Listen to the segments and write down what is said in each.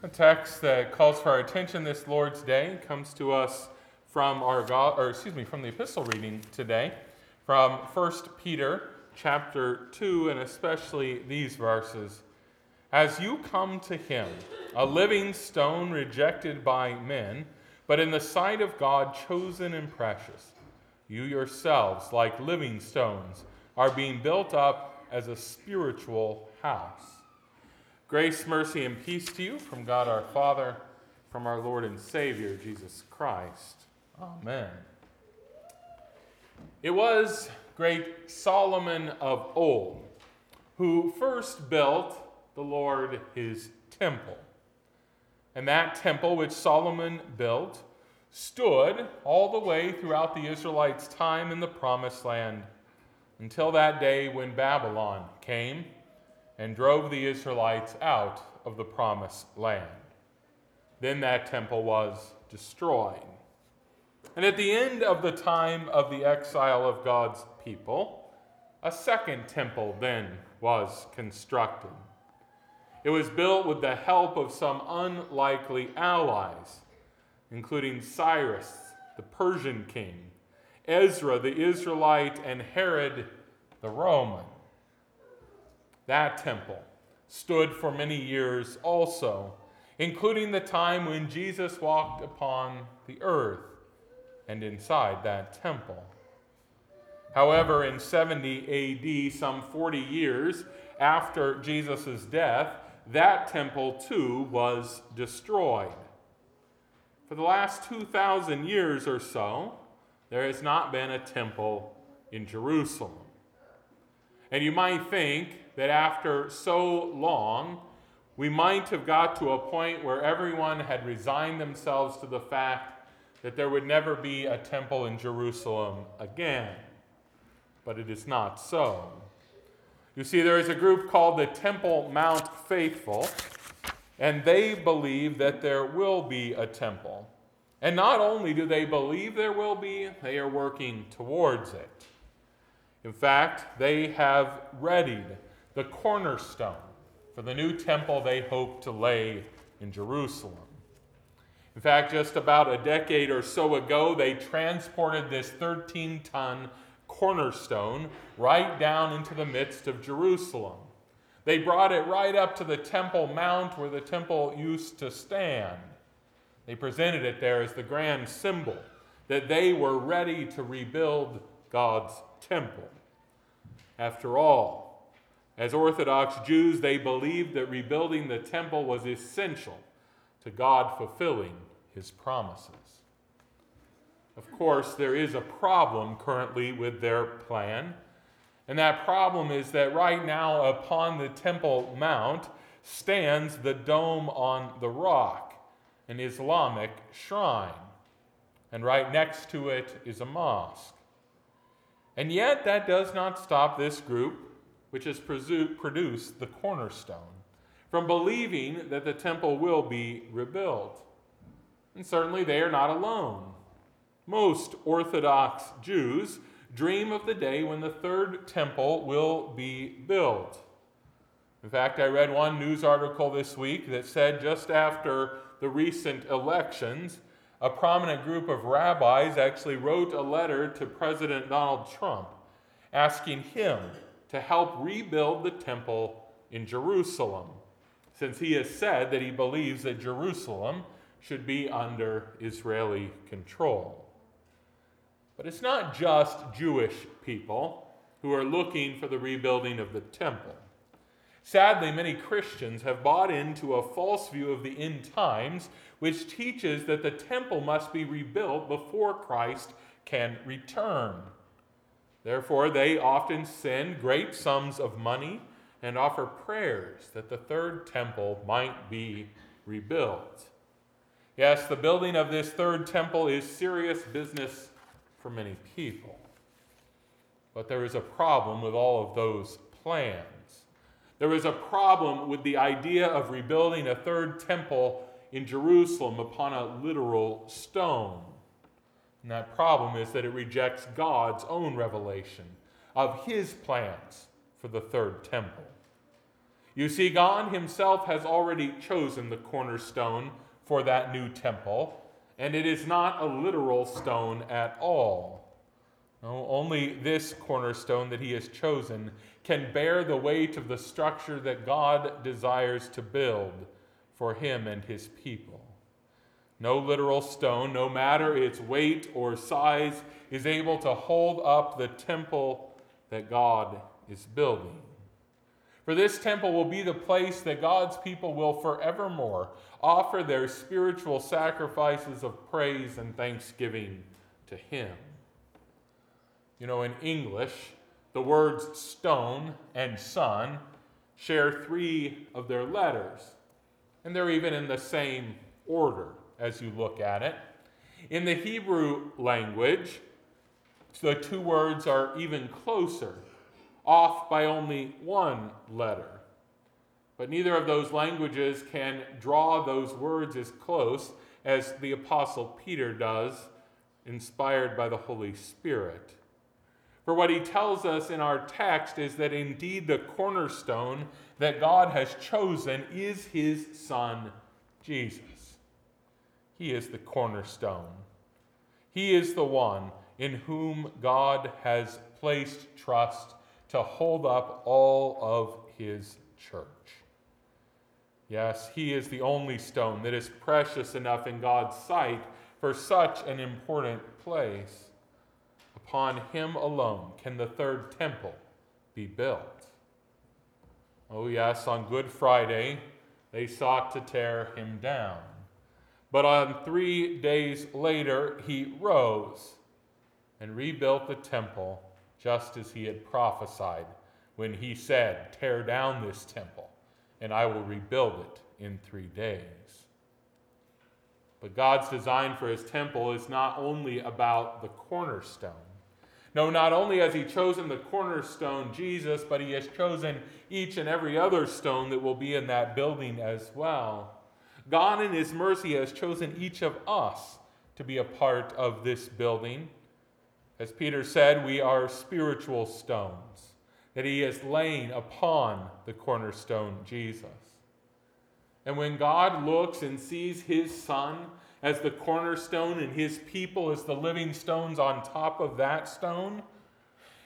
A text that calls for our attention this Lord's Day comes to us from our God, or excuse me, from the epistle reading today, from 1 Peter chapter 2, and especially these verses. As you come to him, a living stone rejected by men, but in the sight of God chosen and precious, you yourselves, like living stones, are being built up as a spiritual house Grace, mercy, and peace to you from God our Father, from our Lord and Savior, Jesus Christ. Amen. It was great Solomon of old who first built the Lord his temple. And that temple which Solomon built stood all the way throughout the Israelites' time in the promised land until that day when Babylon came and drove the Israelites out of the promised land. Then that temple was destroyed. And at the end of the time of the exile of God's people, a second temple then was constructed. It was built with the help of some unlikely allies, including Cyrus, the Persian king, Ezra, the Israelite, and Herod, the Roman. That temple stood for many years also, including the time when Jesus walked upon the earth and inside that temple. However, in 70 AD, some 40 years after Jesus' death, that temple too was destroyed. For the last 2,000 years or so, there has not been a temple in Jerusalem. And you might think that after so long, we might have got to a point where everyone had resigned themselves to the fact that there would never be a temple in Jerusalem again. But it is not so. You see, there is a group called the Temple Mount Faithful, and they believe that there will be a temple. And not only do they believe there will be, they are working towards it. In fact, they have readied the cornerstone for the new temple they hope to lay in Jerusalem. In fact, just about a decade or so ago, they transported this 13 ton cornerstone right down into the midst of Jerusalem. They brought it right up to the Temple Mount where the temple used to stand. They presented it there as the grand symbol that they were ready to rebuild God's temple. After all, as Orthodox Jews, they believed that rebuilding the temple was essential to God fulfilling his promises. Of course, there is a problem currently with their plan, and that problem is that right now upon the Temple Mount stands the Dome on the Rock, an Islamic shrine, and right next to it is a mosque. And yet, that does not stop this group which has produced the cornerstone, from believing that the temple will be rebuilt. And certainly they are not alone. Most Orthodox Jews dream of the day when the third temple will be built. In fact, I read one news article this week that said just after the recent elections, a prominent group of rabbis actually wrote a letter to President Donald Trump asking him to help rebuild the temple in Jerusalem, since he has said that he believes that Jerusalem should be under Israeli control. But it's not just Jewish people who are looking for the rebuilding of the temple. Sadly, many Christians have bought into a false view of the end times, which teaches that the temple must be rebuilt before Christ can return. Therefore, they often send great sums of money and offer prayers that the third temple might be rebuilt. Yes, the building of this third temple is serious business for many people. But there is a problem with all of those plans. There is a problem with the idea of rebuilding a third temple in Jerusalem upon a literal stone. And that problem is that it rejects God's own revelation of his plans for the third temple. You see, God Himself has already chosen the cornerstone for that new temple, and it is not a literal stone at all. No, only this cornerstone that He has chosen can bear the weight of the structure that God desires to build for Him and His people. No literal stone, no matter its weight or size, is able to hold up the temple that God is building. For this temple will be the place that God's people will forevermore offer their spiritual sacrifices of praise and thanksgiving to Him. You know, in English, the words stone and sun share three of their letters, and they're even in the same order as you look at it. In the Hebrew language, the two words are even closer, off by only one letter. But neither of those languages can draw those words as close as the Apostle Peter does, inspired by the Holy Spirit. For what he tells us in our text is that indeed the cornerstone that God has chosen is his Son, Jesus. He is the cornerstone. He is the one in whom God has placed trust to hold up all of his church. Yes, he is the only stone that is precious enough in God's sight for such an important place. Upon him alone can the third temple be built. Oh, yes, on Good Friday, they sought to tear him down. But on three days later, he rose and rebuilt the temple just as he had prophesied when he said, Tear down this temple, and I will rebuild it in three days. But God's design for his temple is not only about the cornerstone. No, not only has he chosen the cornerstone, Jesus, but he has chosen each and every other stone that will be in that building as well. God, in His mercy, has chosen each of us to be a part of this building. As Peter said, we are spiritual stones that He has laid upon the cornerstone, Jesus. And when God looks and sees His Son as the cornerstone and His people as the living stones on top of that stone,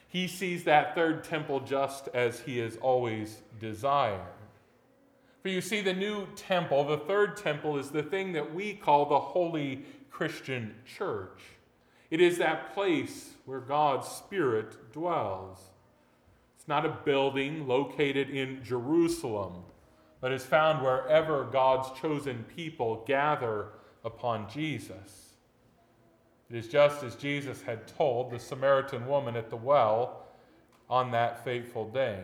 He sees that third temple just as He has always desired. For you see, the new temple, the third temple, is the thing that we call the holy Christian church. It is that place where God's Spirit dwells. It's not a building located in Jerusalem, but is found wherever God's chosen people gather upon Jesus. It is just as Jesus had told the Samaritan woman at the well on that fateful day.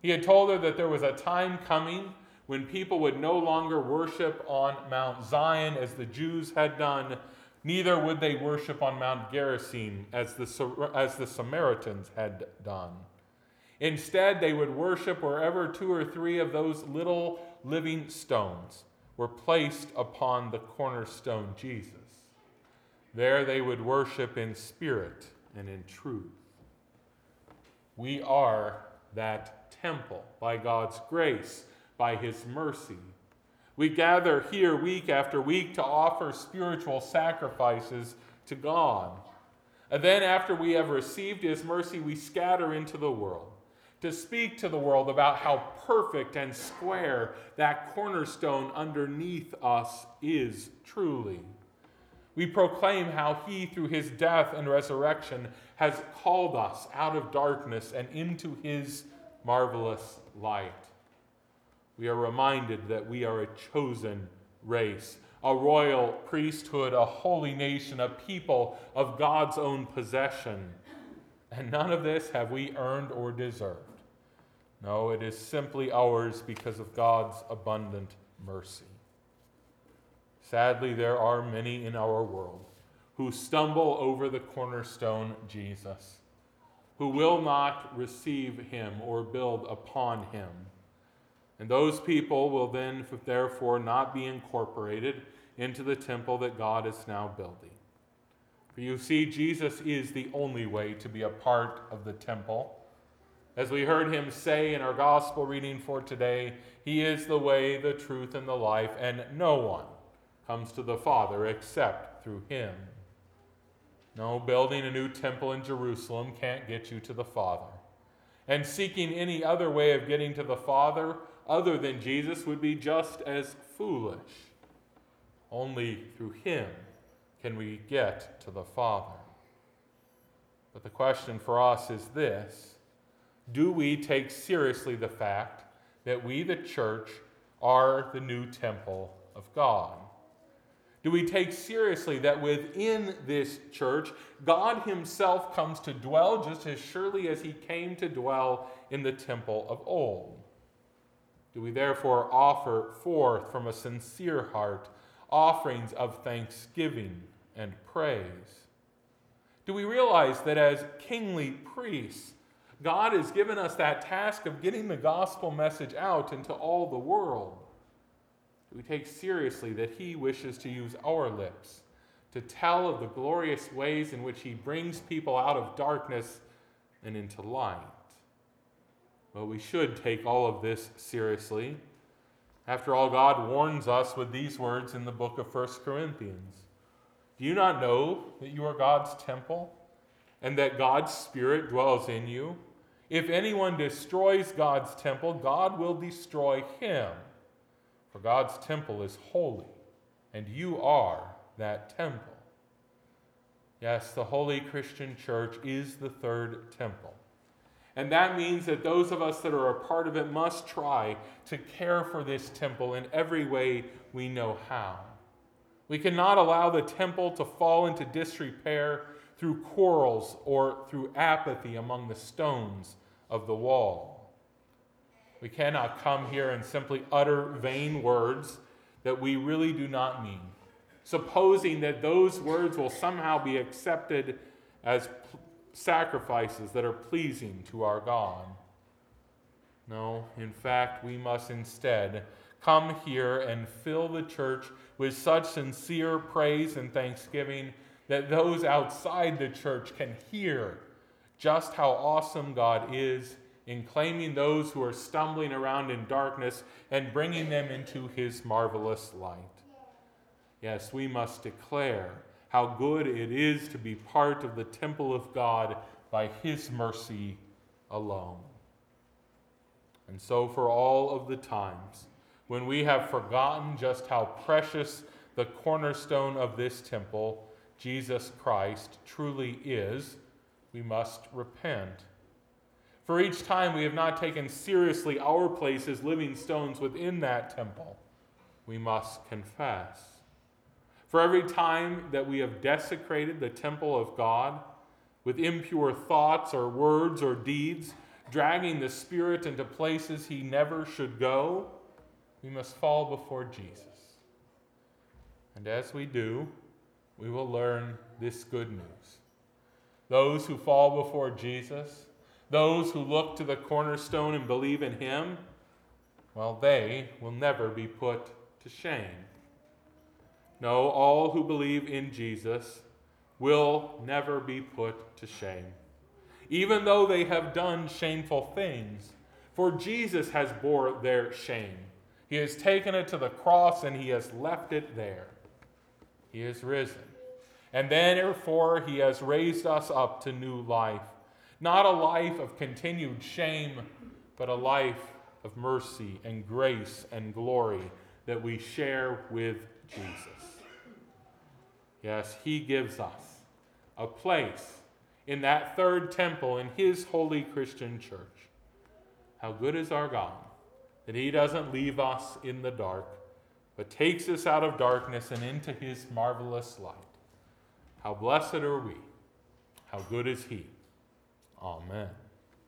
He had told her that there was a time coming when people would no longer worship on Mount Zion as the Jews had done, neither would they worship on Mount Gerizim as the, as the Samaritans had done. Instead, they would worship wherever two or three of those little living stones were placed upon the cornerstone Jesus. There they would worship in spirit and in truth. We are that temple by God's grace by his mercy. We gather here week after week to offer spiritual sacrifices to God. And then, after we have received his mercy, we scatter into the world to speak to the world about how perfect and square that cornerstone underneath us is truly. We proclaim how he, through his death and resurrection, has called us out of darkness and into his marvelous light we are reminded that we are a chosen race, a royal priesthood, a holy nation, a people of God's own possession. And none of this have we earned or deserved. No, it is simply ours because of God's abundant mercy. Sadly, there are many in our world who stumble over the cornerstone, Jesus, who will not receive him or build upon him. And those people will then, therefore, not be incorporated into the temple that God is now building. For you see, Jesus is the only way to be a part of the temple. As we heard him say in our gospel reading for today, he is the way, the truth, and the life, and no one comes to the Father except through him. No, building a new temple in Jerusalem can't get you to the Father. And seeking any other way of getting to the Father other than Jesus would be just as foolish. Only through him can we get to the Father. But the question for us is this Do we take seriously the fact that we, the church, are the new temple of God? Do we take seriously that within this church, God Himself comes to dwell just as surely as He came to dwell in the temple of old? Do we therefore offer forth from a sincere heart offerings of thanksgiving and praise? Do we realize that as kingly priests, God has given us that task of getting the gospel message out into all the world? Do we take seriously that He wishes to use our lips to tell of the glorious ways in which He brings people out of darkness and into light? Well, we should take all of this seriously. After all, God warns us with these words in the book of 1 Corinthians Do you not know that you are God's temple and that God's Spirit dwells in you? If anyone destroys God's temple, God will destroy him. For God's temple is holy, and you are that temple. Yes, the holy Christian church is the third temple. And that means that those of us that are a part of it must try to care for this temple in every way we know how. We cannot allow the temple to fall into disrepair through quarrels or through apathy among the stones of the wall. We cannot come here and simply utter vain words that we really do not mean, supposing that those words will somehow be accepted as sacrifices that are pleasing to our God. No, in fact, we must instead come here and fill the church with such sincere praise and thanksgiving that those outside the church can hear just how awesome God is in claiming those who are stumbling around in darkness and bringing them into his marvelous light. Yes, we must declare how good it is to be part of the temple of God by His mercy alone. And so, for all of the times when we have forgotten just how precious the cornerstone of this temple, Jesus Christ, truly is, we must repent. For each time we have not taken seriously our place as living stones within that temple, we must confess. For every time that we have desecrated the temple of God with impure thoughts or words or deeds, dragging the Spirit into places he never should go, we must fall before Jesus. And as we do, we will learn this good news. Those who fall before Jesus, those who look to the cornerstone and believe in him, well, they will never be put to shame. No, all who believe in Jesus will never be put to shame, even though they have done shameful things. For Jesus has bore their shame. He has taken it to the cross and he has left it there. He is risen. And therefore, he has raised us up to new life. Not a life of continued shame, but a life of mercy and grace and glory that we share with Jesus. Yes, He gives us a place in that third temple in His holy Christian church. How good is our God that He doesn't leave us in the dark, but takes us out of darkness and into His marvelous light. How blessed are we! How good is He! Amen.